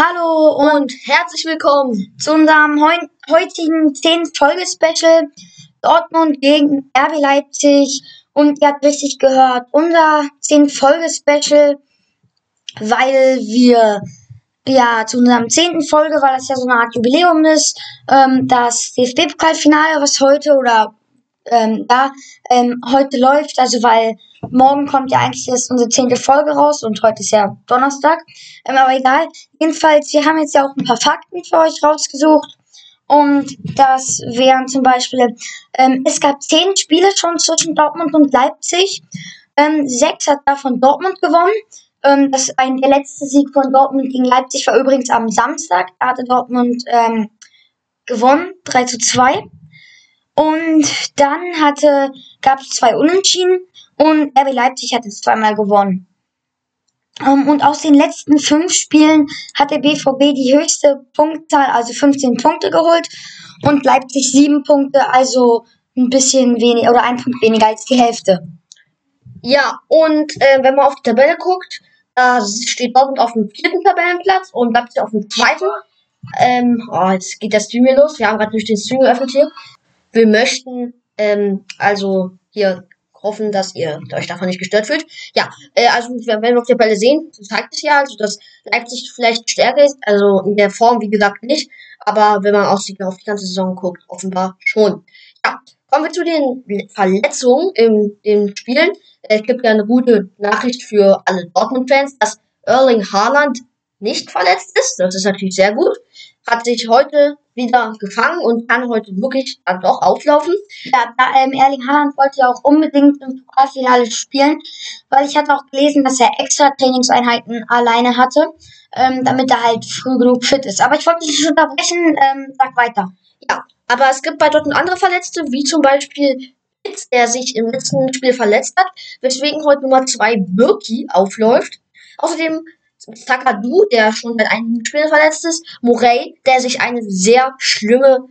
Hallo und herzlich willkommen zu unserem heu heutigen 10. Folge-Special Dortmund gegen RB Leipzig. Und ihr habt richtig gehört, unser 10. Folge-Special, weil wir ja zu unserem 10. Folge, weil das ja so eine Art Jubiläum ist, ähm, das DFB-Pokalfinale, was heute oder ähm, da ähm, heute läuft, also weil morgen kommt ja eigentlich erst unsere zehnte Folge raus und heute ist ja Donnerstag. Ähm, aber egal. Jedenfalls, wir haben jetzt ja auch ein paar Fakten für euch rausgesucht. Und das wären zum Beispiel, ähm, es gab zehn Spiele schon zwischen Dortmund und Leipzig. Ähm, sechs hat davon Dortmund gewonnen. Ähm, das ein, der letzte Sieg von Dortmund gegen Leipzig war übrigens am Samstag. Da hatte Dortmund ähm, gewonnen, 3 zu 2. Und dann hatte, gab es zwei Unentschieden und RB Leipzig hat es zweimal gewonnen. Um, ähm, und aus den letzten fünf Spielen hat der BVB die höchste Punktzahl, also 15 Punkte geholt und Leipzig sieben Punkte, also ein bisschen weniger oder ein Punkt weniger als die Hälfte. Ja, und äh, wenn man auf die Tabelle guckt, da steht Dortmund auf dem vierten Tabellenplatz und Leipzig auf dem zweiten. Ähm, oh, jetzt geht der Stream hier los. Wir haben gerade durch den Stream geöffnet hier. Wir möchten ähm, also hier hoffen, dass ihr euch davon nicht gestört fühlt. Ja, äh, also wenn wir auf der Tabelle sehen, zeigt es ja, also dass Leipzig vielleicht stärker ist, also in der Form, wie gesagt, nicht, aber wenn man auf die, auf die ganze Saison guckt, offenbar schon. Ja, kommen wir zu den Verletzungen im, im Spielen. Es gibt ja eine gute Nachricht für alle Dortmund-Fans, dass Erling Haaland nicht verletzt ist. Das ist natürlich sehr gut. Hat sich heute wieder gefangen und kann heute wirklich dann doch auflaufen. Ja, da, ähm, Erling Haaland wollte ja auch unbedingt im Pokalfinale spielen, weil ich hatte auch gelesen, dass er extra Trainingseinheiten alleine hatte, ähm, damit er halt früh genug fit ist. Aber ich wollte dich nicht unterbrechen, ähm, sag weiter. Ja, aber es gibt bei dort andere Verletzte, wie zum Beispiel der sich im letzten Spiel verletzt hat, weswegen heute Nummer 2 Birki aufläuft. Außerdem Sakadu, der schon seit einigen Spielen verletzt ist, Morey, der sich eine sehr schlimme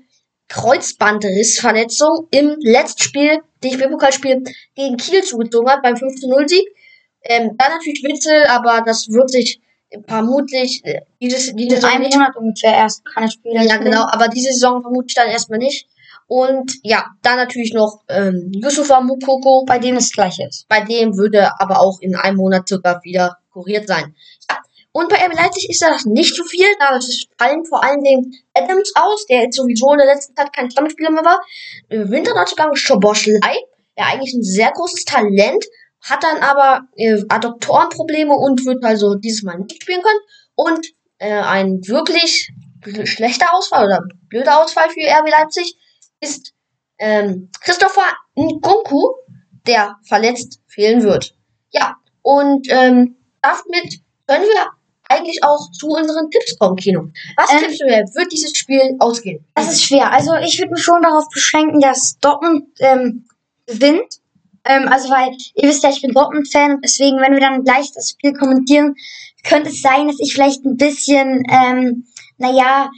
Kreuzbandrissverletzung im letzten Spiel, DFB-Pokalspiel gegen Kiel zugezogen hat, beim 5-0-Sieg. Ähm, dann natürlich Witzel, aber das wird sich vermutlich äh, dieses, diese Saison einem Monat ungefähr erst kann er spielen. Ja, genau, aber diese Saison vermute ich dann erstmal nicht. Und ja, dann natürlich noch ähm, Yusufa Mukoko, bei dem es gleich ist. Bei dem würde aber auch in einem Monat sogar wieder kuriert sein. Und bei RB Leipzig ist das nicht so viel. Da fallen vor allen Dingen Adams aus, der jetzt sowieso in der letzten Zeit kein Stammspieler mehr war. Im Winterneuzugang Schoboschlei, der eigentlich ein sehr großes Talent, hat dann aber äh, Adduktorenprobleme und wird also dieses Mal nicht spielen können. Und äh, ein wirklich schlechter Ausfall oder blöder Ausfall für RB Leipzig ist ähm, Christopher Nkunku, der verletzt fehlen wird. Ja, und ähm, damit können wir eigentlich auch zu unseren Tipps kommen, Kino. Was ähm, tippst du denn? Wird dieses Spiel ausgehen? Das ist schwer. Also ich würde mich schon darauf beschränken, dass Dortmund ähm, gewinnt. Ähm, also weil, ihr wisst ja, ich bin Dortmund-Fan und deswegen, wenn wir dann gleich das Spiel kommentieren, könnte es sein, dass ich vielleicht ein bisschen, ähm, naja,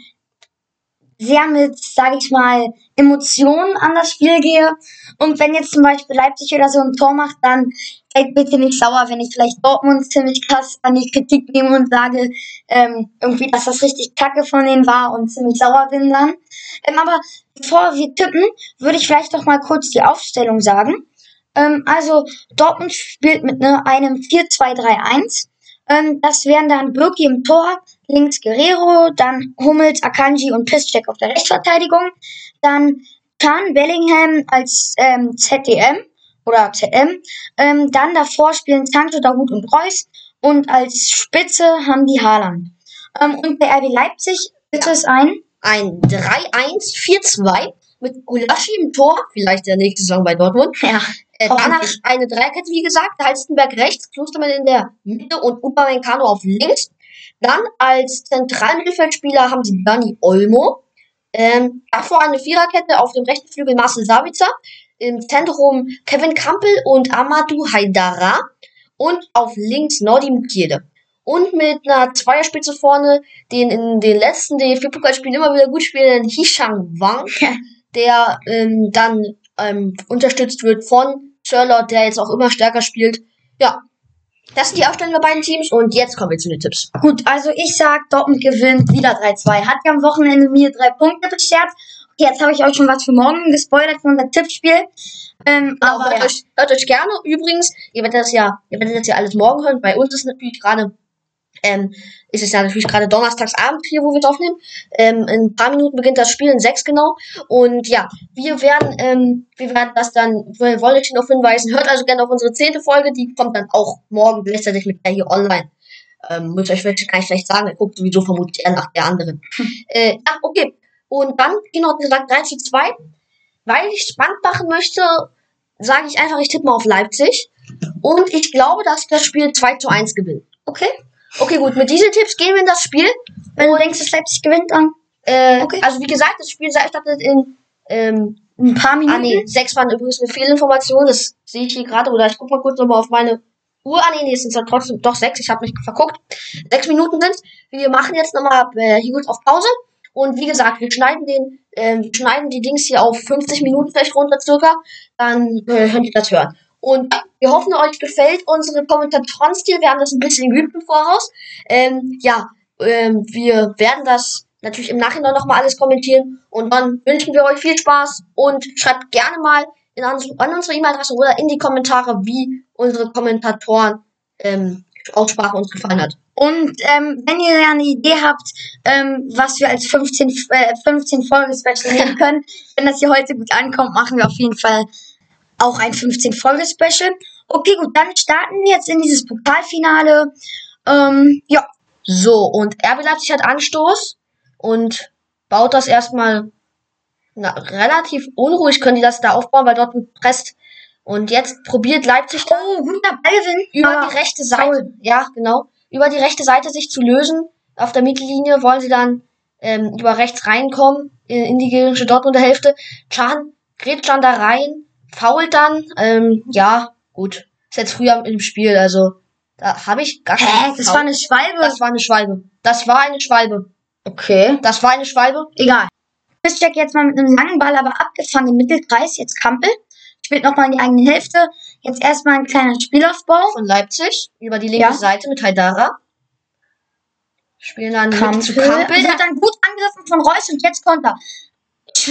sehr mit, sage ich mal, Emotionen an das Spiel gehe. Und wenn jetzt zum Beispiel Leipzig oder so ein Tor macht, dann seid bitte nicht sauer, wenn ich vielleicht Dortmund ziemlich krass an die Kritik nehme und sage, ähm, irgendwie, dass das richtig kacke von denen war und ziemlich sauer bin dann. Ähm, aber bevor wir tippen, würde ich vielleicht doch mal kurz die Aufstellung sagen. Ähm, also Dortmund spielt mit ne, einem 4-2-3-1. Ähm, das wären dann Birki im Tor, links Guerrero, dann Hummels, Akanji und Piszczek auf der Rechtsverteidigung. Dann Kahn Bellingham als ähm, ZDM oder ZM. Ähm, dann davor spielen Sancho, Dahut und Reus. Und als Spitze haben die Haaland. Ähm, und bei RB Leipzig ist es ein... Ein 3-1-4-2 mit Gulaschi im Tor, vielleicht der nächste Saison bei Dortmund. Ja. Äh, danach eine Dreierkette, wie gesagt, Halstenberg rechts, Klostermann in der Mitte und Upamecano auf links. Dann als zentralen Mittelfeldspieler haben sie Dani Olmo. Ähm, davor eine Viererkette auf dem rechten Flügel Marcel Sabitzer. Im Zentrum Kevin Kampel und Amadou Haidara. Und auf links Nordi Mukiede. Und mit einer Zweierspitze vorne, den in den letzten DFB-Pokalspielen immer wieder gut spielenden Hishang Wang, der ähm, dann ähm, unterstützt wird von Charlotte, der jetzt auch immer stärker spielt. Ja, Das sind die Aufstellungen der beiden Teams und jetzt kommen wir zu den Tipps. Gut, also ich sag, Dortmund gewinnt wieder 3-2. Hat ja am Wochenende mir drei Punkte beschert. Okay, jetzt habe ich euch schon was für morgen gespoilert von unser Tippspiel. Ähm, Aber aber hört, ja. euch, hört euch gerne. Übrigens, ihr werdet das ja, ihr werdet das ja alles morgen hören. Bei uns ist natürlich gerade, ähm, ist es ja natürlich gerade Donnerstagsabend hier, wo wir es aufnehmen. Ähm, in ein paar Minuten beginnt das Spiel, in sechs genau. Und ja, wir werden, ähm, wir werden das dann, wir wollen euch noch hinweisen. Hört also gerne auf unsere zehnte Folge, die kommt dann auch morgen gleichzeitig mit der hier online. Ähm, muss ich euch vielleicht gar nicht schlecht sagen, ihr guckt sowieso vermutlich eher nach der anderen. äh, ja, okay. Und dann, genau, wie gesagt, 3 zu 2. Weil ich spannend machen möchte, sage ich einfach, ich tippe mal auf Leipzig. Und ich glaube, dass das Spiel 2 zu 1 gewinnt. Okay. Okay, gut, mit diesen Tipps gehen wir in das Spiel. Wenn du denkst, dass Leipzig gewinnt, dann Äh, Okay. Also wie gesagt, das Spiel startet in ähm, ein paar Minuten. Ah nee, 6 waren übrigens eine Fehlinformation, das sehe ich hier gerade. Oder ich guck mal kurz nochmal auf meine Uhr. Ah nee, nee, es sind dann trotzdem doch 6, ich habe mich verguckt. 6 Minuten sind Wir machen jetzt nochmal äh, hier kurz auf Pause. Und wie gesagt, wir schneiden den, wir schneiden die Dings hier auf 50 Minuten vielleicht runter circa. Dann äh, könnt ihr das hören. Und wir hoffen, euch gefällt unsere Kommentatoren-Stil. Wir haben das ein bisschen geübt im Voraus. Ähm, ja, ähm, wir werden das natürlich im Nachhinein nochmal alles kommentieren. Und dann wünschen wir euch viel Spaß und schreibt gerne mal in an, unsere E-Mail-Adresse oder in die Kommentare, wie unsere Kommentatoren ähm, Aussprache uns gefallen hat. Und ähm, wenn ihr eine Idee habt, ähm, was wir als 15, äh, 15 Folgen Special nehmen können, wenn das hier heute gut ankommt, machen wir auf jeden Fall auch ein 15 Folge Special. Okay, gut, dann starten wir jetzt in dieses Pokalfinale. Ähm, ja, So, und RB Leipzig hat Anstoß und baut das erstmal na, relativ unruhig, können die das da aufbauen, weil dort presst. Und jetzt probiert Leipzig da oh, guter Ballgewinn. über die rechte Seite, ja, genau, über die rechte Seite sich zu lösen. Auf der Mittellinie wollen sie dann ähm, über rechts reinkommen in, in die gegnerische Dortmunder Hälfte. Chan grätscht dann da rein, fault dann, ähm, ja, gut. Ist jetzt früher im Spiel, also da habe ich gar Hä, keine das Foul. war eine Schwalbe. Das war eine Schwalbe. Das war eine Schwalbe. okay. Das war eine Schwalbe. Egal. Piszczek jetzt mal mit einem langen Ball, aber abgefangen im Mittelkreis. Jetzt Kampel. Spielt nochmal in die eigene Hälfte. Jetzt erstmal ein kleiner Spielaufbau. Von Leipzig über die linke Ja. Seite mit Haidara. Spielen dann Kampel. zu Kampel. Wird dann gut angegriffen von Reus und jetzt Konter.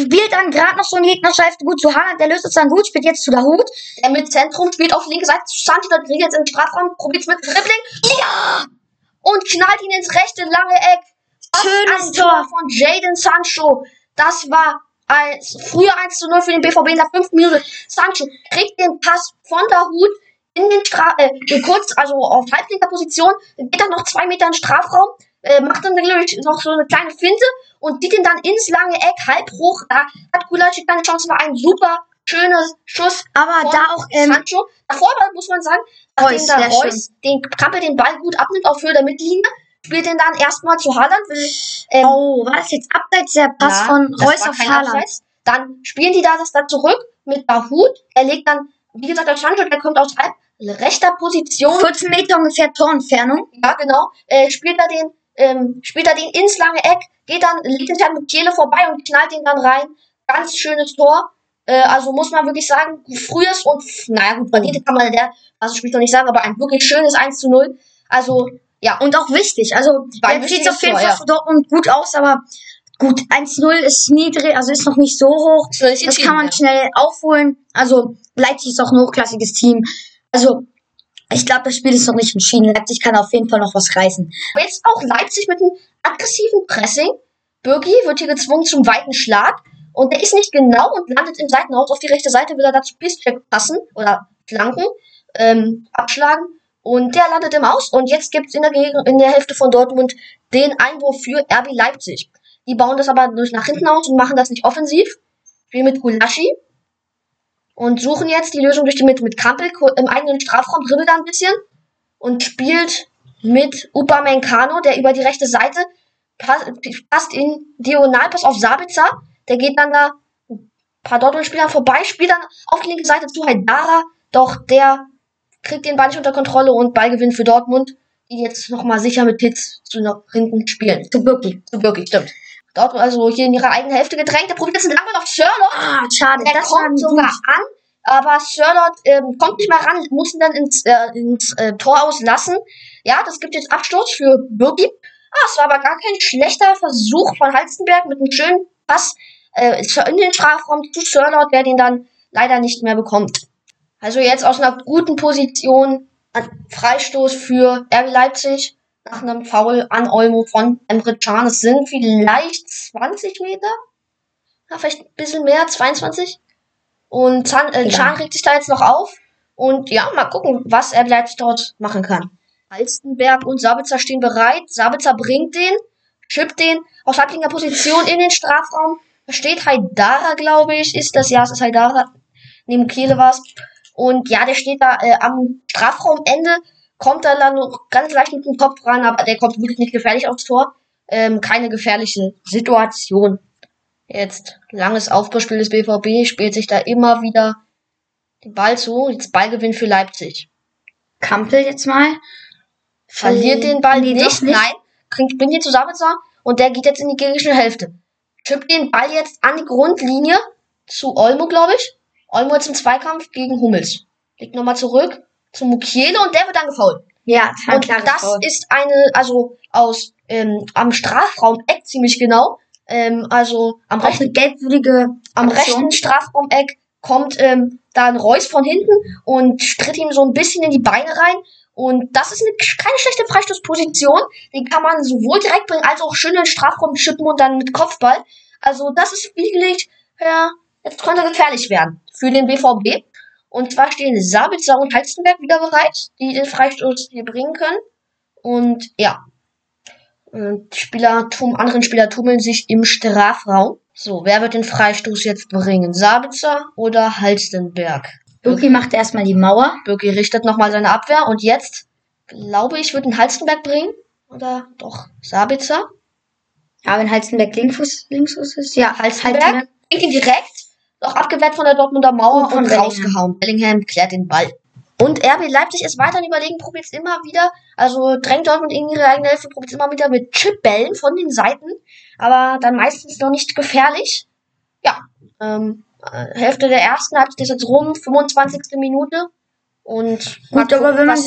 Spielt dann gerade noch so ein gegnerische Hälfte gut zu Haaland. Der löst es dann gut. Spielt jetzt zu der Hut. Der mit Zentrum spielt auf linke Seite zu Sancho. Der kriegt jetzt in den Strafraum. Probiert's mit Dribbling. Ja! Und knallt ihn ins rechte lange Eck. Schönes Tor. von Jaden Sancho. Das war ein, früher 1 zu 0 für den BVB in der fünften Minute. Sancho kriegt den Pass von der Hut in den Stra äh, kurz, also auf halblinker Position, geht dann noch zwei Meter in den Strafraum, äh, macht dann glaube ich noch so eine kleine Finte und zieht ihn dann ins lange Eck, halb hoch. Da hat Gulacsi keine Chance, war ein super schöner Schuss Aber da auch, ähm, Sancho. Davor muss man sagen, Reus, da Reus den Kappel den Ball gut abnimmt auf Höhe der Mittellinie, spielt den dann erstmal zu Haaland, will ähm, oh, war das jetzt abseits der Pass ja, von Reus auf Haaland? Abseits. Dann spielen die da das dann zurück mit Dahut. Er legt dann, wie gesagt, auf Sancho, der kommt aus halb rechter Position. 14 Meter ungefähr Torentfernung. Ja, genau. Äh, spielt er den, ähm, spielt er den ins lange Eck, geht dann, es ja mit Thiele vorbei und knallt ihn dann rein. Ganz schönes Tor. Äh, also muss man wirklich sagen, frühes und, naja, gut, Bandite kann man der, also spielt noch nicht sagen, aber ein wirklich schönes 1 zu 0. Also, ja, Und auch wichtig. Also, jetzt sieht auf jeden Fall ja. für Dortmund gut aus, aber gut, 1-0 ist niedrig, also ist noch nicht so hoch. Das entschieden, kann man schnell aufholen. Also, Leipzig ist auch ein hochklassiges Team. Also, ich glaube, das Spiel ist noch nicht entschieden. Leipzig kann auf jeden Fall noch was reißen. Jetzt auch Leipzig mit einem aggressiven Pressing. Birgi wird hier gezwungen zum weiten Schlag. Und der ist nicht genau und landet im Seitenhaus. Auf die rechte Seite will er dazu Piszczek passen oder flanken, ähm, abschlagen. Und der landet im Aus. Und jetzt gibt's in der, Geg- in der Hälfte von Dortmund den Einwurf für RB Leipzig. Die bauen das aber durch nach hinten aus und machen das nicht offensiv. Spielen mit Gulaschi. Und suchen jetzt die Lösung durch die Mitte mit Kampel ku- im eigenen Strafraum, dribbelt da ein bisschen. Und spielt mit Upamecano, der über die rechte Seite pass, passt in Diagonalpass auf Sabitzer. Der geht dann da ein paar Dortmund-Spieler vorbei, spielt dann auf die linke Seite zu Haidara. Doch der kriegt den Ball nicht unter Kontrolle und Ballgewinn für Dortmund, die jetzt nochmal sicher mit Hitz zu nach hinten spielen. Zu Birki. So wirklich, stimmt. Dortmund also hier in ihrer eigenen Hälfte gedrängt. Der probiert jetzt einen Langball auf Sherlock. Ah, schade. Der das kommt sogar an. Aber Sirlot ähm, kommt nicht mehr ran, muss ihn dann ins, äh, ins äh, Tor auslassen. Ja, das gibt jetzt Absturz für Birki. Ah, es war aber gar kein schlechter Versuch von Halstenberg mit einem schönen Pass äh, in den Strafraum zu Sirlot, der den dann leider nicht mehr bekommt. Also jetzt aus einer guten Position Freistoß für RB Leipzig nach einem Foul an Olmo von Emre Can. Es sind vielleicht 20 Meter. Ja, vielleicht ein bisschen mehr, 22. Und äh, Can regt sich da jetzt noch auf. Und ja, mal gucken, was er Leipzig dort machen kann. Halstenberg und Sabitzer stehen bereit. Sabitzer bringt den, schippt den aus halblinger Position in den Strafraum. Da steht Haidara, glaube ich, ist das. Ja, es ist Haidara. Neben Kehle war's. Und ja, der steht da äh, am Strafraumende, kommt da dann noch ganz leicht mit dem Kopf ran, aber der kommt wirklich nicht gefährlich aufs Tor. Ähm, keine gefährliche Situation. Jetzt langes Aufbauspiel des BVB, spielt sich da immer wieder den Ball zu. Jetzt Ballgewinn für Leipzig. Kampel jetzt mal. Verliert den Ball nee, nicht, nicht. Nein. Kriegt, bringt ihn zusammen und der geht jetzt in die gegnerische Hälfte. Chippt den Ball jetzt an die Grundlinie zu Olmo, glaube ich. Olmo jetzt im Zweikampf gegen Hummels. Legt nochmal zurück zu Mukiele und der wird dann gefault. Ja, das, und das Foul. ist eine, also aus ähm, am Strafraum-Eck ziemlich genau. Ähm, also am rechten, gelbwürdige am rechten Strafraum-Eck kommt ähm, dann Reus von hinten und tritt ihm so ein bisschen in die Beine rein. Und das ist eine, keine schlechte Freistoßposition. Den kann man sowohl direkt bringen, als auch schön in den Strafraum schippen und dann mit Kopfball. Also das ist wirklich, ja, jetzt konnte gefährlich werden für den BVB. Und zwar stehen Sabitzer und Heizenberg wieder bereit, die den Freistoß hier bringen können. Und ja, und Spieler, tum, anderen Spieler tummeln sich im Strafraum. So, wer wird den Freistoß jetzt bringen? Sabitzer oder Halstenberg? Birki macht erstmal die Mauer. Birki richtet nochmal seine Abwehr und jetzt, glaube ich, wird den Halstenberg bringen. Oder doch Sabitzer? Ja, wenn Halstenberg Linksfuß, Linksfuß ist. Ja, Halstenberg. Halstenberg. Bringt ihn direkt doch abgewehrt von der Dortmunder Mauer und, und rausgehauen. Bellingham klärt den Ball. Und RB Leipzig ist weiterhin überlegen, probiert es immer wieder. Also drängt Dortmund in ihre eigene Hälfte, probiert es immer wieder mit Chipbällen von den Seiten. Aber dann meistens noch nicht gefährlich. Ja, ähm, äh, Hälfte der ersten hat das jetzt rum, 25. Minute. Und gut, aber wenn man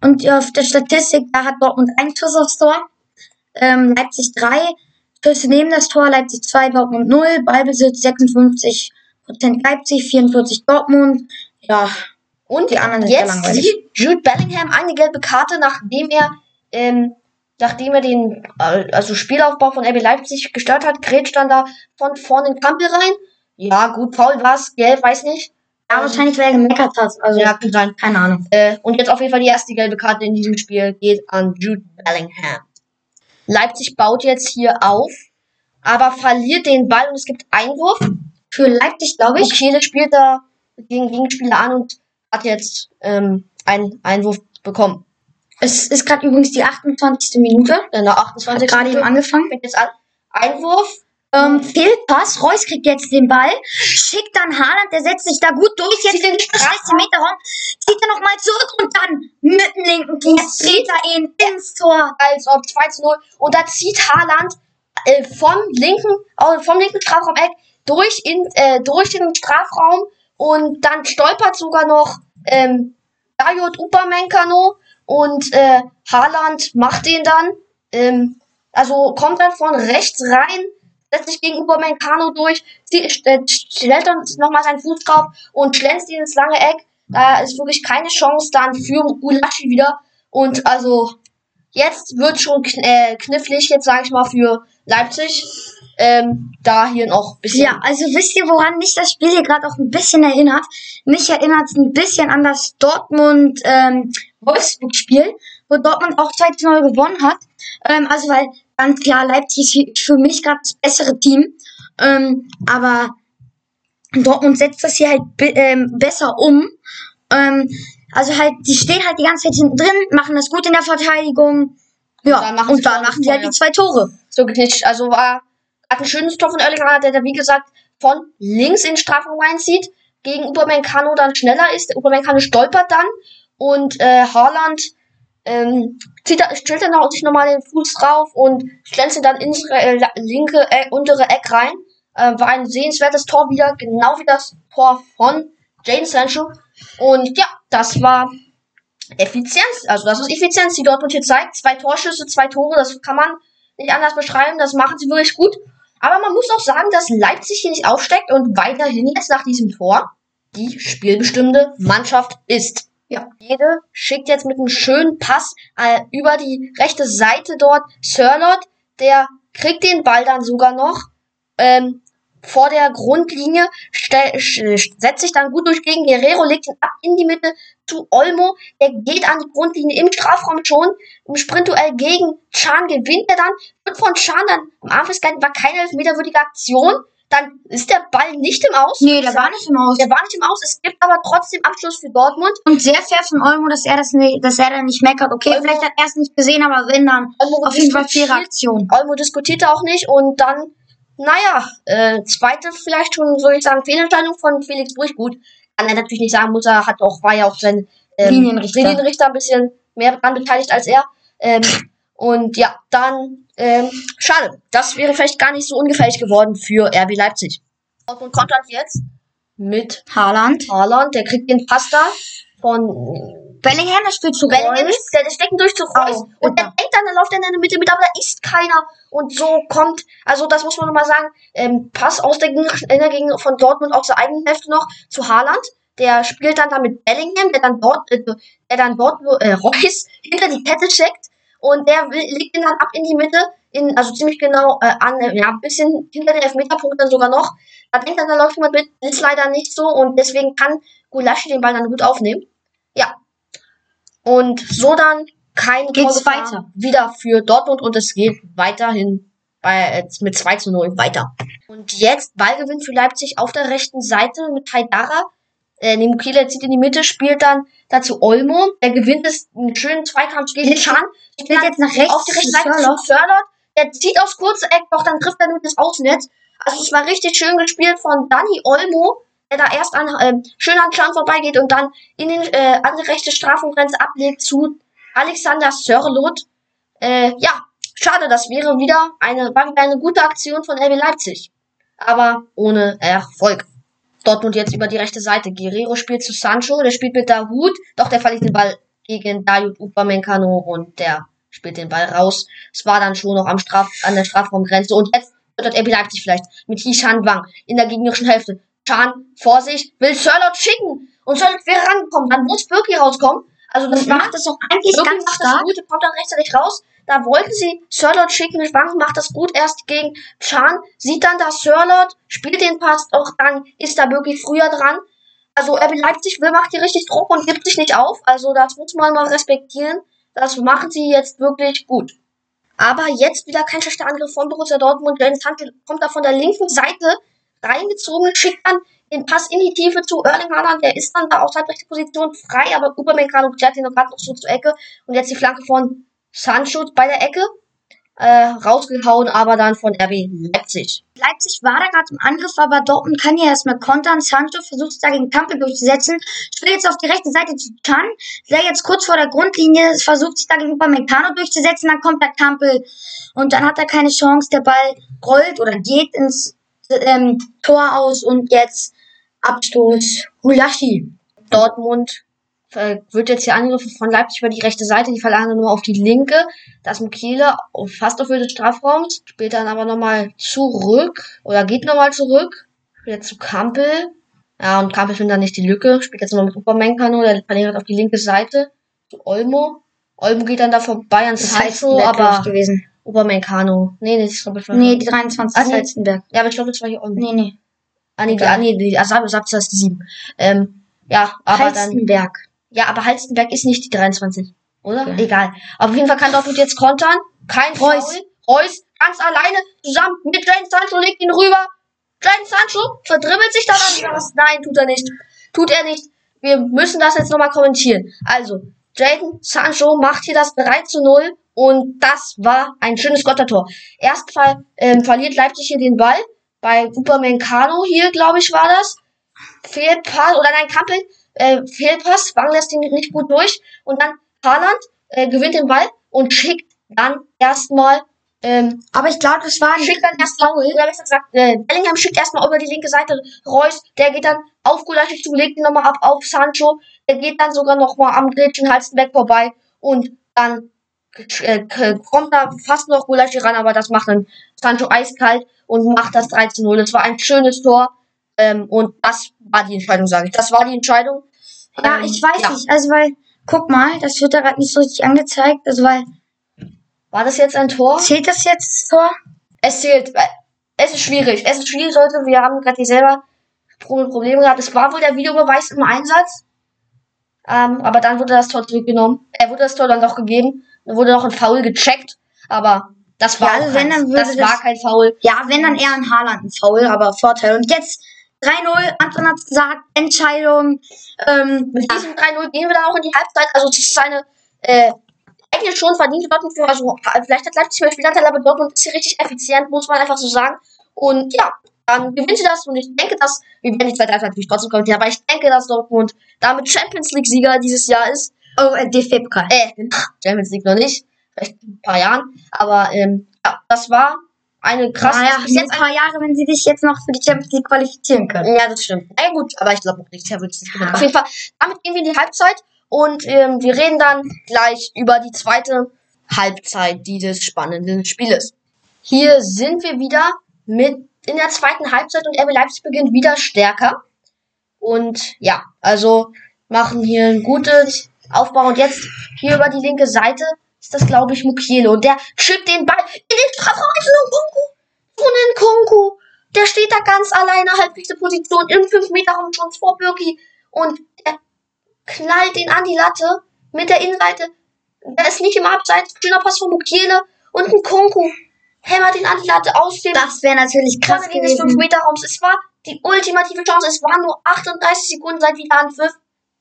und auf der Statistik, da hat Dortmund ein Schuss aufs Tor, ähm, Leipzig drei Schüsse neben das Tor, Leipzig 2, Dortmund 0, Ballbesitz 56 Prozent Leipzig, 44 Dortmund. Ja. Und die anderen jetzt sieht Jude Bellingham eine gelbe Karte, nachdem er, ähm, nachdem er den, äh, also Spielaufbau von RB Leipzig gestört hat, grätscht dann da von vorne in Kampel rein. Ja, gut, faul war's, gelb, weiß nicht. Ja, wahrscheinlich, weil er gemeckert hat. Also, ja, kann sein. Keine Ahnung. Äh, und jetzt auf jeden Fall die erste gelbe Karte in diesem Spiel geht an Jude Bellingham. Leipzig baut jetzt hier auf, aber verliert den Ball und es gibt Einwurf für Leipzig, glaube ich. Chile spielt da gegen Gegenspieler an und hat jetzt ähm, einen Einwurf bekommen. Es ist gerade übrigens die 28. Minute. Genau, 28. Gerade eben angefangen. Fängt jetzt. Einwurf. Ähm, Fehlpass. Reus kriegt jetzt den Ball. Schickt dann Haaland, der setzt sich da gut durch. Jetzt in den 16 Meter Raum. Zieht er nochmal zurück und dann mit dem linken Fuß dreht er ihn ins Tor. Als ob 2 zu 0. Und da zieht Haaland äh, vom linken, äh, vom linken Strafraum-Eck durch, in, äh, durch den Strafraum und dann stolpert sogar noch ähm, Dayot Upamenkano und äh, Haaland macht den dann. Ähm, also kommt dann von rechts rein, setzt sich gegen Upamenkano durch, zieht, äh, stellt dann nochmal seinen Fuß drauf und schlänzt ihn ins lange Eck. Da ist wirklich keine Chance dann für Ulashi wieder. Und also jetzt wird schon kn äh, knifflig, jetzt sage ich mal, für Leipzig ähm, da hier noch ein bisschen. Ja, also wisst ihr, woran mich das Spiel hier gerade auch ein bisschen erinnert? Mich erinnert es ein bisschen an das Dortmund ähm, wo Dortmund auch 2 zu 0 gewonnen hat. Ähm, also weil ganz klar, Leipzig ist für mich gerade das bessere Team. Ähm, aber Dortmund setzt das hier halt ähm, besser um. Ähm, also halt, die stehen halt die ganze Zeit hinten drin, machen das gut in der Verteidigung. Ja, und dann machen, und dann machen sie halt die zwei Tore. So geknitscht. Also war ein schönes Tor von Erling Haaland, der da wie gesagt von links in den Strafraum reinzieht, gegen Upamecano dann schneller ist. Upamecano stolpert dann und äh, Haaland ähm, zieht, stellt dann auch sich nochmal den Fuß drauf und schlänzt dann ins äh, linke äh, untere Eck rein. Äh, war ein sehenswertes Tor wieder, genau wie das Tor von Jaden Sancho. Und ja, das war Effizienz. Also das ist Effizienz, die Dortmund hier zeigt. Zwei Torschüsse, zwei Tore, das kann man nicht anders beschreiben. Das machen sie wirklich gut. Aber man muss auch sagen, dass Leipzig hier nicht aufsteckt und weiterhin jetzt nach diesem Tor die spielbestimmende Mannschaft ist. Ja. Jede schickt jetzt mit einem schönen Pass äh, über die rechte Seite dort Sirlot. Der kriegt den Ball dann sogar noch ähm, vor der Grundlinie, setzt sich dann gut durch gegen Guerrero, legt ihn ab in die Mitte zu Olmo. Der geht an die Grundlinie im Strafraum schon. Im Sprintduell gegen Chan gewinnt er dann. Wird von Chan dann am festgehalten, war keine elfmeterwürdige Aktion. Dann ist der Ball nicht im Aus. Nee, der war nicht im Aus. Der war nicht im Aus. Es gibt aber trotzdem Abschluss für Dortmund. Und sehr fair von Olmo, dass er das nicht, dass er da nicht meckert. Okay, Olmo, vielleicht hat er es nicht gesehen, aber wenn dann Olmo auf jeden Fall faire Aktion. Olmo diskutiert auch nicht und dann naja, äh, zweite vielleicht schon, soll ich sagen, Fehlentscheidung von Felix Brüch. Gut, kann er natürlich nicht sagen, muss er, hat auch, war ja auch sein ähm, Linienrichter. Linienrichter ein bisschen mehr daran beteiligt als er. Ähm, und ja, dann, ähm, schade. Das wäre vielleicht gar nicht so ungefährlich geworden für RB Leipzig. Dortmund kontert jetzt mit Haaland. Haaland, der kriegt den Pass da von Bellingham, der spielt zu Bellingham, Reus. Der, der steckt durch zu Reus. Oh, und der denkt dann, der läuft dann in der Mitte mit, aber da ist keiner. Und so kommt, also das muss man nochmal sagen, ähm, Pass aus der Gegend von Dortmund aus der eigenen Hälfte noch zu Haaland. Der spielt dann da mit Bellingham, der dann dort, äh, der dann dort äh, Reus hinter die Kette checkt. Und der legt ihn dann ab in die Mitte, in, also ziemlich genau äh, an, ja, ein bisschen hinter den Elfmeterpunkt dann sogar noch. Da denkt dann, da läuft jemand mit, ist leider nicht so und deswegen kann Gulaschi den Ball dann gut aufnehmen. Und so dann kein Geht's weiter. wieder für Dortmund und es geht weiterhin bei, äh, mit 2 zu 0 weiter. Und jetzt Ballgewinn für Leipzig auf der rechten Seite mit Haidara. Äh, Nemukile zieht in die Mitte, spielt dann dazu Olmo. Der gewinnt es einen schönen Zweikampf gegen Chan. Spielt jetzt nach rechts auf die rechte Seite zu Sörlot. Der zieht aufs kurze Eck, doch dann trifft er nur das Außennetz. Also es war richtig schön gespielt von Dani Olmo da erst an, äh, schön vorbeigeht und dann in den, äh, an die rechte Strafengrenze ablegt zu Alexander Sörlot. Äh, ja, schade, das wäre wieder eine, eine gute Aktion von RB Leipzig. Aber ohne Erfolg. Dortmund jetzt über die rechte Seite. Guerrero spielt zu Sancho, der spielt mit Dahut, doch der verliert den Ball gegen Dayut Upamecano und der spielt den Ball raus. Es war dann schon noch am Straf, an der Strafraumgrenze und jetzt wird RB Leipzig vielleicht mit Hishan Wang in der gegnerischen Hälfte. Chan vor sich, will Sherlock schicken. Und Sherlock wäre rangekommen. Dann muss Birki rauskommen. Also das mhm. macht es doch eigentlich Birki ganz macht stark. das kommt dann rechtzeitig raus. Da wollten sie Sirlot schicken. Schwank macht das gut erst gegen Chan. Sieht dann da Sirlot, spielt den Pass, doch dann ist da wirklich früher dran. Also RB Leipzig will, macht hier richtig Druck und gibt sich nicht auf. Also das muss man mal respektieren. Das machen sie jetzt wirklich gut. Aber jetzt wieder kein schlechter Angriff von Borussia Dortmund. James Hunt kommt da von der linken Seite reingezogen, schickt dann den Pass in die Tiefe zu Erling Haaland, der ist dann da auf halbrechte Position frei, aber Upamecano klärt ihn gerade noch so zur Ecke und jetzt die Flanke von Sancho bei der Ecke. Äh, rausgehauen, aber dann von RB Leipzig. Leipzig war da gerade im Angriff, aber Dortmund kann ja erstmal kontern. Sancho versucht es da gegen Kampel durchzusetzen. Spielt jetzt auf die rechte Seite zu Chan. Der jetzt kurz vor der Grundlinie versucht sich da gegenüber Meccano durchzusetzen. Dann kommt der Kampel und dann hat er keine Chance. Der Ball rollt oder geht ins ähm, Tor aus und jetzt Abstoß Hulashi. Dortmund äh, wird jetzt hier angegriffen von Leipzig über die rechte Seite, die verlagern nur auf die linke. Das Mukele fast auf Höhe des Strafraums, spielt dann aber nochmal zurück oder geht nochmal zurück, wieder zu Kampel. Ja, und Kampel findet dann nicht die Lücke, spielt jetzt nochmal mit Upamenkano, der verlängert auf die linke Seite zu Olmo. Olmo geht dann da vorbei an Sancho, aber gewesen. Obermeccano. Nee, nee, das ist glaube ich Nee, die 23 ah, Salzenberg. Ja, aber ich glaube, das war hier unten. Nee, nee. Ah, nee, die, ah, nee, die Asabe sagt, das ist die 7. Ähm, ja, aber Halstenberg. dann. Ja, aber Halstenberg ist nicht die 23. Oder? Okay. Egal. Aber auf jeden Fall kann Dortmund jetzt kontern. Kein Reus. Reus ganz alleine zusammen mit Jane Sancho legt ihn rüber. Jane Sancho verdribbelt sich dann an. Nein, tut er nicht. Tut er nicht. Wir müssen das jetzt nochmal kommentieren. Also, Jaden Sancho macht hier das 3 zu 0 und das war ein schönes Gottertor. Erst ver ähm, verliert Leipzig hier den Ball. Bei Upamencano hier, glaube ich, war das. Fehlpass, oder nein, Kampel, äh, Fehlpass, Wang lässt ihn nicht gut durch. Und dann Haaland äh, gewinnt den Ball und schickt dann erstmal Ähm, Aber ich glaube, das war ein schickt dann erst Foul. Oder besser gesagt, äh, Bellingham schickt erstmal über die linke Seite Reus, der geht dann auf Gulaschi zu, legt ihn nochmal ab auf Sancho. Der geht dann sogar nochmal am Gretchen Halstenberg vorbei und dann kommt da fast noch Gulaschi ran, aber das macht dann Sancho eiskalt und macht das 3 zu 0. Das war ein schönes Tor. Ähm, und das war die Entscheidung, sage ich. Das war die Entscheidung. Ja, Ähm, ich weiß ja. nicht. Also, weil, guck mal, das wird da gerade nicht so richtig angezeigt. Also, weil, War das jetzt ein Tor? zählt das jetzt das Tor? Es zählt. weil Es ist schwierig. Es ist schwierig, Leute. Wir haben gerade hier selber Pro- Probleme gehabt. Es war wohl der Videobeweis im Einsatz. Ähm, aber dann wurde das Tor zurückgenommen. Er wurde das Tor dann doch gegeben. Dann wurde noch ein Foul gecheckt. Aber das war, Ja, also wenn, würde das das- war kein Foul. Ja, wenn dann eher ein Haaland ein Foul, aber Vorteil. Und jetzt 3-0, Anton hat's gesagt, Entscheidung. Ähm, Mit ja, diesem 3-0 gehen wir dann auch in die Halbzeit. Also das ist eine äh, eigentlich schon verdiente Dortmund für, also vielleicht hat Leipzig mehr Spielanteil, aber Dortmund ist hier richtig effizient, muss man einfach so sagen. Und ja, dann gewinnt sie das und ich denke, dass, wir werden die zweite Halbzeit natürlich trotzdem kommentieren, aber ich denke, dass Dortmund damit Champions League Sieger dieses Jahr ist. Oh, äh, DFB-Pokal. Äh, Champions League noch nicht, vielleicht in ein paar Jahren, aber ähm, ja, das war eine krasse, naja, bis in ein jetzt paar Jahre, wenn sie dich jetzt noch für die Champions League qualifizieren können. ja, das stimmt. Na ja, gut, aber ich glaube auch nicht, es nicht gewinnen. Auf jeden Fall, damit gehen wir in die Halbzeit und ähm, wir reden dann gleich über die zweite Halbzeit dieses spannenden Spieles. Hier sind wir wieder mit in der zweiten Halbzeit und RB Leipzig beginnt wieder stärker. Und ja, also machen hier ein gutes Aufbau und jetzt hier über die linke Seite ist das, glaube ich, Mukiele und der schippt den Ball in den Strafraum zu Nkunku. Zu Nkunku. Der steht da ganz alleine, halbwegs Position, im 5-Meter-Raum schon vor Birki und er knallt den an die Latte mit der Innenseite. Der ist nicht im Abseits, schöner Pass von Mukiele und ein Konku hämmert ihn an die Latte aus dem Das wäre natürlich krass Vorne des gewesen. 5-Meter-Raums. Es war die ultimative Chance. Es waren nur 38 Sekunden seit Wiederanpfiff.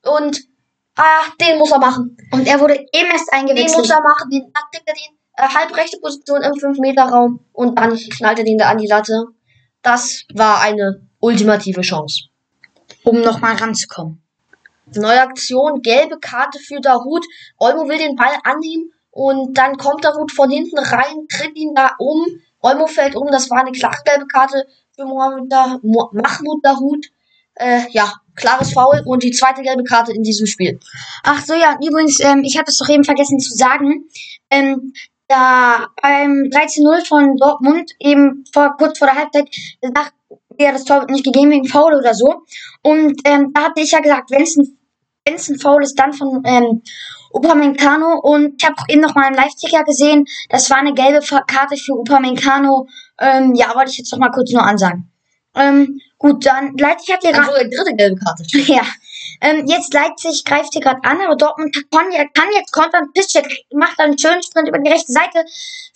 Und ah, den muss er machen. Und er wurde eben erst Den muss eingewechselt. er machen. Den, dann kriegt er den äh, halbrechte Position im 5-Meter-Raum. Und dann knallt er den da an die Latte. Das war eine ultimative Chance. um nochmal ranzukommen. Neue Aktion, gelbe Karte für Dahut. Olmo will den Ball annehmen und dann kommt Dahut von hinten rein, tritt ihn da um. Olmo fällt um, das war eine klare gelbe Karte für Mohamed da Mo Mahmoud Dahut. Äh, ja, klares Foul und die zweite gelbe Karte in diesem Spiel. Ach so, ja, übrigens, ähm, ich hatte es doch eben vergessen zu sagen. Ähm, da beim 13-0 von Dortmund, eben vor, kurz vor der Halbzeit, sagt ja, das Tor wird nicht gegeben wegen Foul oder so. Und ähm, da hatte ich ja gesagt, wenn es ein, ein Foul ist, dann von ähm, Upamecano. Und ich habe eben noch mal im Live-Ticker gesehen, das war eine gelbe Karte für Upamecano. Ähm, ja, wollte ich jetzt noch mal kurz nur ansagen. Ähm, gut, dann Leipzig hat hier Also die dritte gelbe Karte. ja. Ähm, jetzt Leipzig greift hier gerade an, aber Dortmund kann, kann jetzt kontern. Piszczek macht einen schönen Sprint über die rechte Seite,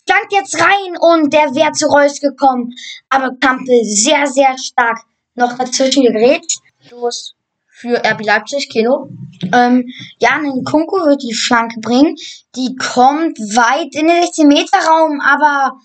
flankt jetzt rein und der wäre zu Reus gekommen. Aber Kampel sehr, sehr stark noch dazwischen gegrätscht. Stoß für RB Leipzig, Keno. Ähm, ja, Kunku wird die Flanke bringen. Die kommt weit in den 16-Meter-Raum, aber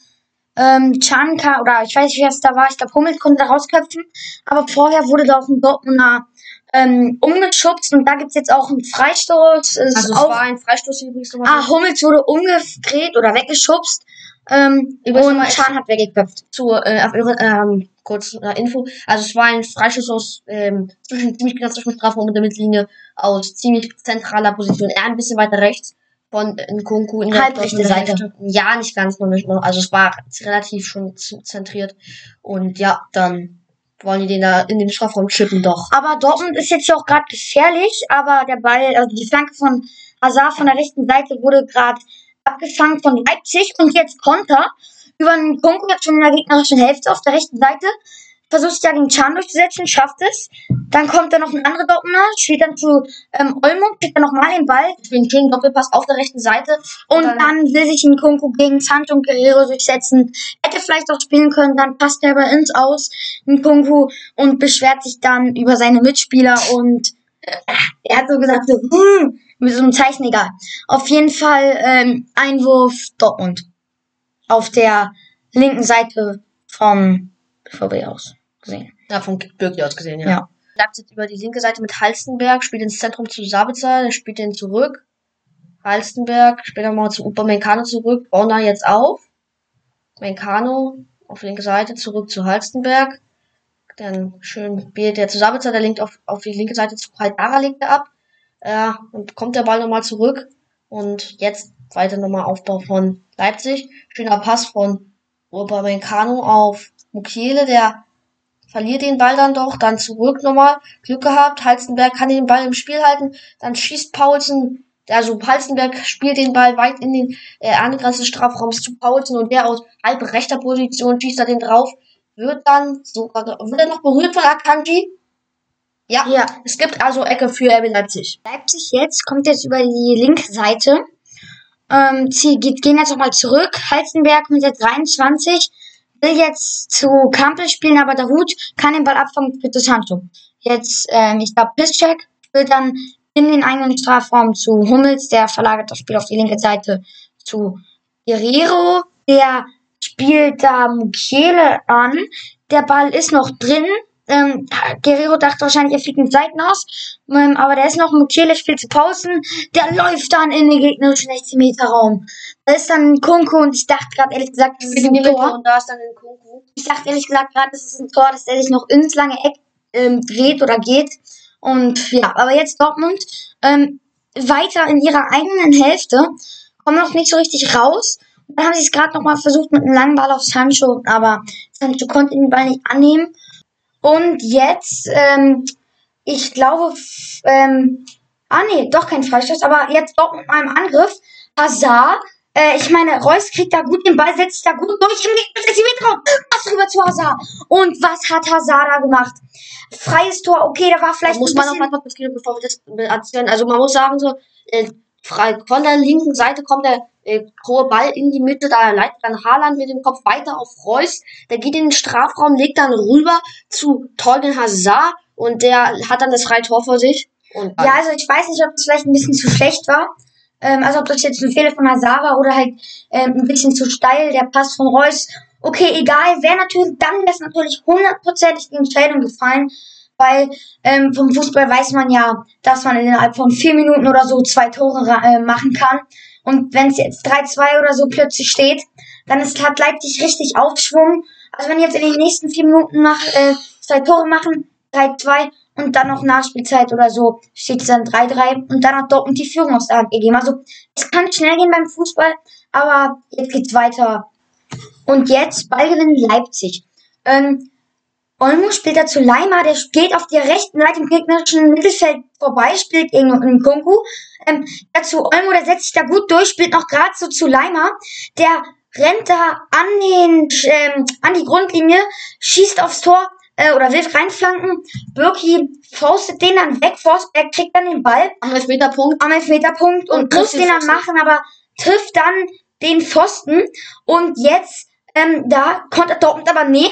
ähm, Chanka, oder ich weiß nicht, wer es da war, ich glaube, Hummels konnte da rausköpfen. Aber vorher wurde da auch ein Dortmunder ähm, umgeschubst und da gibt's jetzt auch einen Freistoß. Es Also ist es auch, war ein Freistoß übrigens nochmal. ah, Hummels wurde umgedreht oder weggeschubst. Ähm, Übrigens und Chan hat weggeköpft. zur äh, auf ähm, kurz äh, Info. Also es war ein Freischuss aus ähm, zwischen ziemlich genau zwischen Strafraum und der Mittellinie aus ziemlich zentraler Position. Eher ein bisschen weiter rechts von äh, Nkunku in der Halbrechte in der Seite. Hälfte. Ja, nicht ganz, noch nicht. noch- Also es war relativ schon zu- zentriert. Und ja, dann wollen die den da in den Strafraum chippen doch. Aber Dortmund ist jetzt ja auch gerade gefährlich, aber der Ball, also die Flanke von Hazard von der rechten Seite wurde gerade abgefangen von Leipzig und jetzt Konter über einen Kunku jetzt schon in der gegnerischen Hälfte auf der rechten Seite. Versucht sich da gegen Chan durchzusetzen, schafft es. Dann kommt da noch ein anderer Dortmunder, steht dann zu ähm, Olmo, kriegt dann nochmal den Ball Für einen schönen Doppelpass auf der rechten Seite. und dann- dann will sich ein Kunku gegen Sancho und Guerrero durchsetzen. Hätte vielleicht auch spielen können, dann passt er aber ins Aus, ein Kunku, und beschwert sich dann über seine Mitspieler und äh, er hat so gesagt, so, hm, mit so einem Zeichen egal. Auf jeden Fall ähm, Einwurf Dortmund. Auf der linken Seite vom BVB aus gesehen. Ja, von Birki aus gesehen, ja. Ja. Leipzig über die linke Seite mit Halstenberg, spielt ins Zentrum zu Sabitzer, der spielt den zurück. Halstenberg, später mal zu Upamecano zurück, da jetzt auf. Mencano auf linke Seite zurück zu Halstenberg. Dann schön spielt der zu Sabitzer, der linkt auf, auf die linke Seite zu Haidara legt er ab. Ja, und kommt der Ball nochmal zurück. Und jetzt weiter nochmal Aufbau von Leipzig. Schöner Pass von Upamecano auf Mukiele, der verliert den Ball dann doch, dann zurück nochmal, Glück gehabt, Halstenberg kann den Ball im Spiel halten, dann schießt Paulsen, also Halstenberg spielt den Ball weit in den äh, Angrenzen des Strafraums zu Paulsen und der aus halb rechter Position schießt er den drauf, wird dann sogar, wird er noch berührt von Akanji? Ja, ja, es gibt also Ecke für RB Leipzig. Leipzig jetzt kommt jetzt über die linke Seite. Ähm, sie geht, gehen jetzt nochmal zurück. Halstenberg mit der 23 will jetzt zu Kampel spielen, aber der Hut kann den Ball abfangen für Sancho. Jetzt, ähm, ich glaube, Piszczek will dann in den eigenen Strafraum zu Hummels, der verlagert das Spiel auf die linke Seite zu Guerrero, der spielt da Mukiele an. Der Ball ist noch drin, ähm, Guerrero dachte wahrscheinlich, er fliegt mit Seiten aus. Ähm, aber der ist noch Mukiele, spielt zu Pausen. Der läuft dann in den gegnerischen 16 Meter Raum. Da ist dann ein Kunku und ich dachte gerade ehrlich gesagt, das ist ein Tor. Und da ist dann ein Kunku. Ich dachte ehrlich gesagt gerade, das ist ein Tor, dass der sich noch ins lange Eck ähm, dreht oder geht. Und ja, aber jetzt Dortmund ähm, weiter in ihrer eigenen Hälfte, kommen noch nicht so richtig raus. Dann haben sie es gerade nochmal versucht mit einem langen Ball auf Sancho, aber Sancho konnte den Ball nicht annehmen. Und jetzt, ähm, ich glaube, ähm, ah nee, doch kein Freistoß, aber jetzt doch mit meinem Angriff. Hazard, äh, ich meine, Reus kriegt da gut den Ball, setzt sich da gut durch im Gegner, was rüber zu Hazard. Und was hat Hazard da gemacht? Freies Tor, okay, da war vielleicht da muss man noch mal kurz bevor wir das erzählen. Also man muss sagen, so, äh, von der linken Seite kommt der äh, hohe Ball in die Mitte, da leitet dann Haaland mit dem Kopf weiter auf Reus. Der geht in den Strafraum, legt dann rüber zu Torgen Hazard und der hat dann das freie Tor vor sich. Und ja, also ich weiß nicht, ob das vielleicht ein bisschen zu schlecht war. Ähm, also ob das jetzt ein Fehler von Hazard war oder halt ähm, ein bisschen zu steil, der Pass von Reus. Okay, egal, wäre natürlich, dann wäre es natürlich hundertprozentig die Entscheidung gefallen weil ähm, vom Fußball weiß man ja, dass man innerhalb von vier Minuten oder so zwei Tore äh, machen kann. Und wenn es jetzt 3-2 oder so plötzlich steht, dann ist, hat Leipzig richtig Aufschwung. Also wenn jetzt in den nächsten vier Minuten nach, äh, zwei Tore machen, 3-2 und dann noch Nachspielzeit oder so, steht es dann 3-3 und dann hat Dortmund die Führung aus der Hand gegeben. Also es kann schnell gehen beim Fußball, aber jetzt geht's weiter. Und jetzt Ballgewinn Leipzig. Ähm, Olmo spielt da zu Leimer, der geht auf der rechten Seite im gegnerischen Mittelfeld vorbei, spielt gegen einen Kunku. Ähm, dazu Olmo, der setzt sich da gut durch, spielt noch gerade so zu Leimer. Der rennt da an den, ähm, an die Grundlinie, schießt aufs Tor, äh, oder will reinflanken. Birki faustet den dann weg, Forsberg kriegt dann den Ball. Am Elfmeterpunkt. Am Elfmeterpunkt und, und muss den dann machen, aber trifft dann den Pfosten. Und jetzt, ähm, da konnte Dortmund aber nee,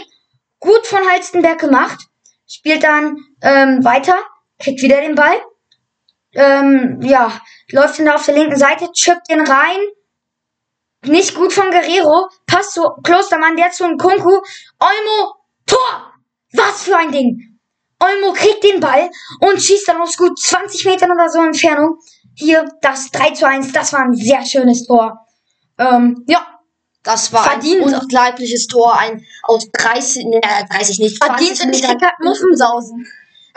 Gut von Halstenberg gemacht. Spielt dann ähm, weiter, kriegt wieder den Ball. Ähm, ja, läuft dann da auf der linken Seite, chippt den rein. Nicht gut von Guerrero. Passt zu Klostermann, der zu Kunku. Olmo, Tor! Was für ein Ding! Olmo kriegt den Ball und schießt dann aus gut 20 Metern oder so Entfernung. Hier das 3 zu 1, das war ein sehr schönes Tor. Ähm, ja, das war verdient. ein unglaubliches Tor, ein aus 30, ne, 30 nicht, verdient in Muffensausen.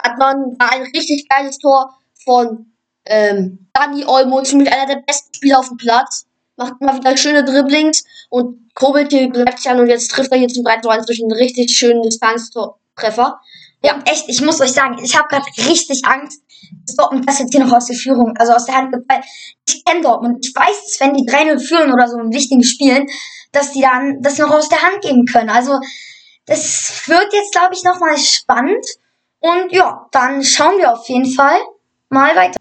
Hat man ein richtig geiles Tor von ähm, Dani Olmo, ziemlich einer der besten Spieler auf dem Platz. Macht mal wieder schöne Dribblings und kurbelt hier Leipzig an und jetzt trifft er hier zum 3 zu 1 durch einen richtig schönen Distanztreffer. Ja, echt, ich muss euch sagen, ich habe gerade richtig Angst, dass Dortmund das jetzt hier noch aus der Führung, also aus der Hand weil ich kenne Dortmund. Ich weiß, dass wenn die 3-0 führen oder so in wichtigen Spielen, dass die dann das noch aus der Hand geben können. Also, das wird jetzt, glaube ich, nochmal spannend. Und ja, dann schauen wir auf jeden Fall mal weiter.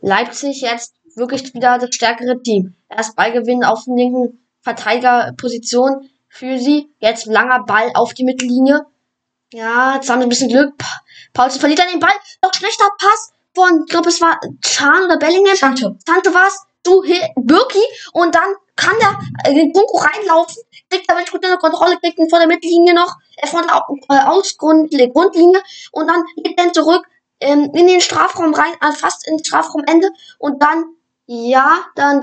Leipzig jetzt wirklich wieder das stärkere Team. Erst Ballgewinn auf den linken Verteidigerposition für sie. Jetzt langer Ball auf die Mittellinie. Ja, jetzt haben sie ein bisschen Glück. Paulsen verliert dann den Ball. Noch schlechter Pass von, ich glaube, es war Chan oder Bellingham. Sancho. Sancho war's. Du, Birki. Und dann kann der äh, Bunko reinlaufen. Kriegt aber nicht gut in der Kontrolle. Kriegt ihn vor der Mittellinie noch. Äh, von der äh, Ausgrund, Grundlinie. Und dann geht er zurück ähm, in den Strafraum rein. Also fast ins Strafraumende. Und dann, ja, dann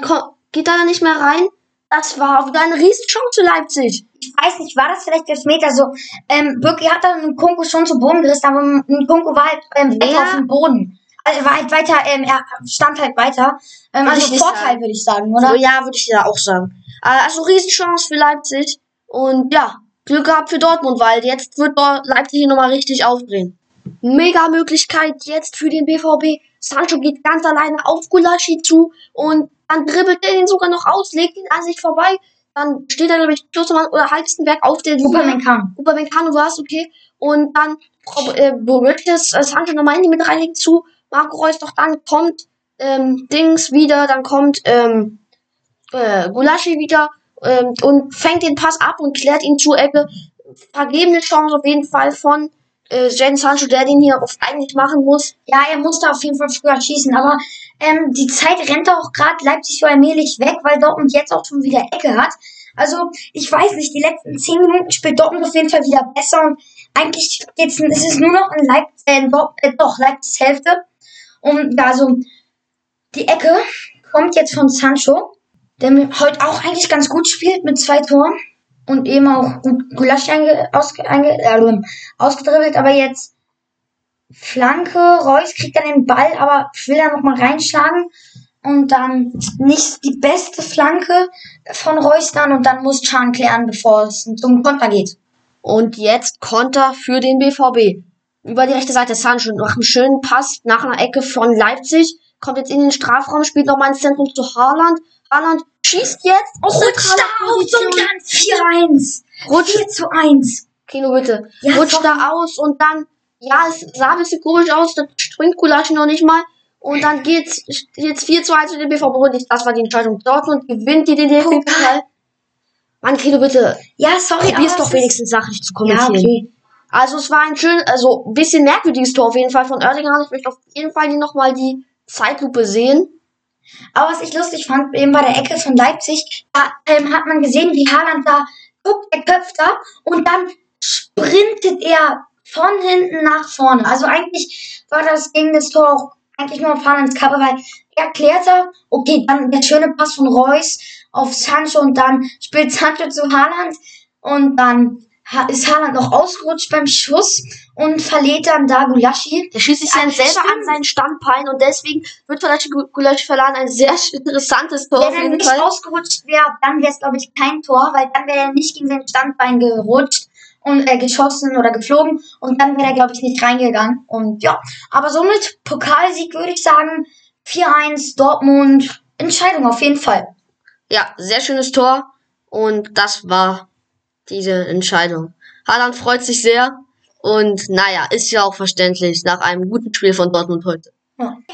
geht er da nicht mehr rein. Das war wieder eine Riesenchance für Leipzig. Ich weiß nicht, war das vielleicht das Meter so? Ähm, Birki hat dann einen Kunku schon zu Boden gerissen, aber ein Kunku war halt ähm, Ja. auf dem Boden. Also er war halt weiter, ähm, er stand halt weiter. Ähm, also Vorteil, würde ich sagen, oder? So, ja, würde ich ja auch sagen. Äh, Also Riesenchance für Leipzig. Und ja, Glück gehabt für Dortmund, weil jetzt wird Leipzig hier nochmal richtig aufdrehen. Mega Möglichkeit jetzt für den BVB. Sancho geht ganz alleine auf Gulaschi zu und dann dribbelt er ihn sogar noch aus, legt ihn an sich vorbei. Dann steht er, glaube ich, Klostermann oder Halstenberg auf der Linie. Upamecano. Upamecano war es, okay. Und dann äh, berührt es äh, Sancho nochmal in die mit reinlegt zu. Marco Reus doch dann kommt ähm, Dings wieder, dann kommt ähm, äh, Gulaschi wieder ähm, und fängt den Pass ab und klärt ihn zur Ecke. Vergebene Chance auf jeden Fall von äh, Jadon Sancho, der den hier oft eigentlich machen muss. Ja, er musste auf jeden Fall früher schießen, aber ähm, die Zeit rennt auch gerade Leipzig so allmählich weg, weil Dortmund jetzt auch schon wieder Ecke hat. Also, ich weiß nicht, die letzten zehn Minuten spielt Dortmund auf jeden Fall wieder besser und eigentlich jetzt ist es nur noch in Leipzig, äh, äh, doch, Leipzigs Hälfte. Und also, die Ecke kommt jetzt von Sancho, der heute auch eigentlich ganz gut spielt mit zwei Toren und eben auch gut Gulaschi einge, ausge, einge, äh, ausgedribbelt, aber jetzt Flanke, Reus kriegt dann den Ball, aber will dann nochmal reinschlagen. Und dann nicht die beste Flanke von Reus dann und dann muss Chan klären, bevor es zum Konter geht. Und jetzt Konter für den BVB. Über die rechte Seite Sancho nach einem schönen Pass nach einer Ecke von Leipzig. Kommt jetzt in den Strafraum, spielt nochmal ins Zentrum zu Haaland. Haaland schießt jetzt aus Rutscht da aus und dann 4-1. Rutscht, 4 zu 1. Kino bitte. Ja, Rutscht da aus und dann, ja, es sah ein bisschen komisch aus, da springt Gulaschi noch nicht mal. Und dann geht's jetzt 4 zu 1 für den BVB. Und das war die Entscheidung. Dortmund gewinnt die den DFB-Pokal. Mann, Kino bitte. Ja, sorry, Probier's aber doch es wenigstens sachlich zu kommentieren. ja, okay. Also es war ein schön, also ein bisschen merkwürdiges Tor auf jeden Fall von Erdinger. Ich möchte auf jeden Fall die nochmal die Zeitlupe sehen. Aber was ich lustig fand, eben bei der Ecke von Leipzig, da ähm, hat man gesehen, wie Haaland da guckt, er köpft da und dann sprintet er von hinten nach vorne. Also eigentlich war das gegen das Tor auch eigentlich nur auf Haalands Kappe, weil er klärt okay, dann der schöne Pass von Reus auf Sancho und dann spielt Sancho zu Haaland und dann ist Haaland noch ausgerutscht beim Schuss und verliert dann da Gulaschi. Der schießt sich dann selber stimmt. an seinen Standbein und deswegen wird vielleicht Gulaschi verladen. Ein sehr interessantes Tor Wenn er nicht Fall. ausgerutscht wäre, dann wäre es, glaube ich, kein Tor, weil dann wäre er nicht gegen sein Standbein gerutscht und äh, geschossen oder geflogen und dann wäre er, glaube ich, nicht reingegangen. Und ja, aber somit Pokalsieg würde ich sagen, 4-1 Dortmund, Entscheidung auf jeden Fall. Ja, sehr schönes Tor und das war diese Entscheidung. Haaland freut sich sehr und naja, ist ja auch verständlich nach einem guten Spiel von Dortmund heute.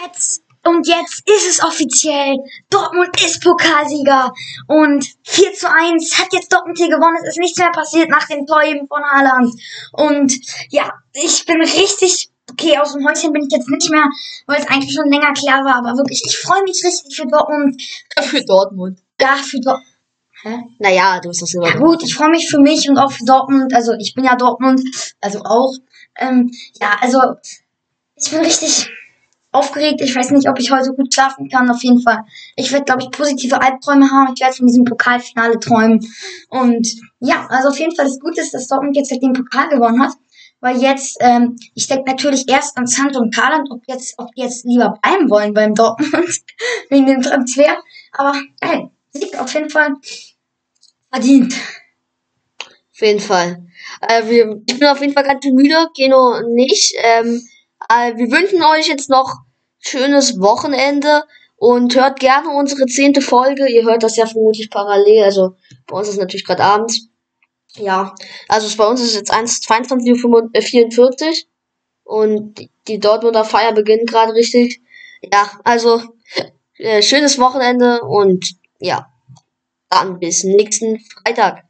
Jetzt und jetzt ist es offiziell. Dortmund ist Pokalsieger. Und 4 zu 1 hat jetzt Dortmund hier gewonnen. Es ist nichts mehr passiert nach dem Tor eben von Haaland. Und ja, ich bin richtig, okay, aus dem Häuschen bin ich jetzt nicht mehr, weil es eigentlich schon länger klar war. Aber wirklich, ich freue mich richtig für Dortmund. Für Dortmund. Ja, für Dortmund. Naja, du bist das immer. Ja gut, ich freue mich für mich und auch für Dortmund. Also ich bin ja Dortmund, also auch. Ähm, ja, also ich bin richtig aufgeregt. Ich weiß nicht, ob ich heute gut schlafen kann. Auf jeden Fall. Ich werde, glaube ich, positive Albträume haben. Ich werde von diesem Pokalfinale träumen. Und ja, also auf jeden Fall das Gute ist, dass Dortmund jetzt halt den Pokal gewonnen hat. Weil jetzt, ähm, ich denke natürlich erst an Santo und Karland, ob jetzt, ob die jetzt lieber bleiben wollen beim Dortmund wegen dem Transfer. Aber geil, Sieg auf jeden Fall verdient. Auf jeden Fall. Äh, wir, ich bin auf jeden Fall ganz müde, Keno nicht. Ähm, äh, wir wünschen euch jetzt noch schönes Wochenende und hört gerne unsere zehnte Folge. Ihr hört das ja vermutlich parallel. Also bei uns ist natürlich gerade abends. Ja, also bei uns ist jetzt 1 22.44 Uhr und die- die Dortmunder Feier beginnt gerade richtig. Ja, also äh, schönes Wochenende und ja, dann bis nächsten Freitag.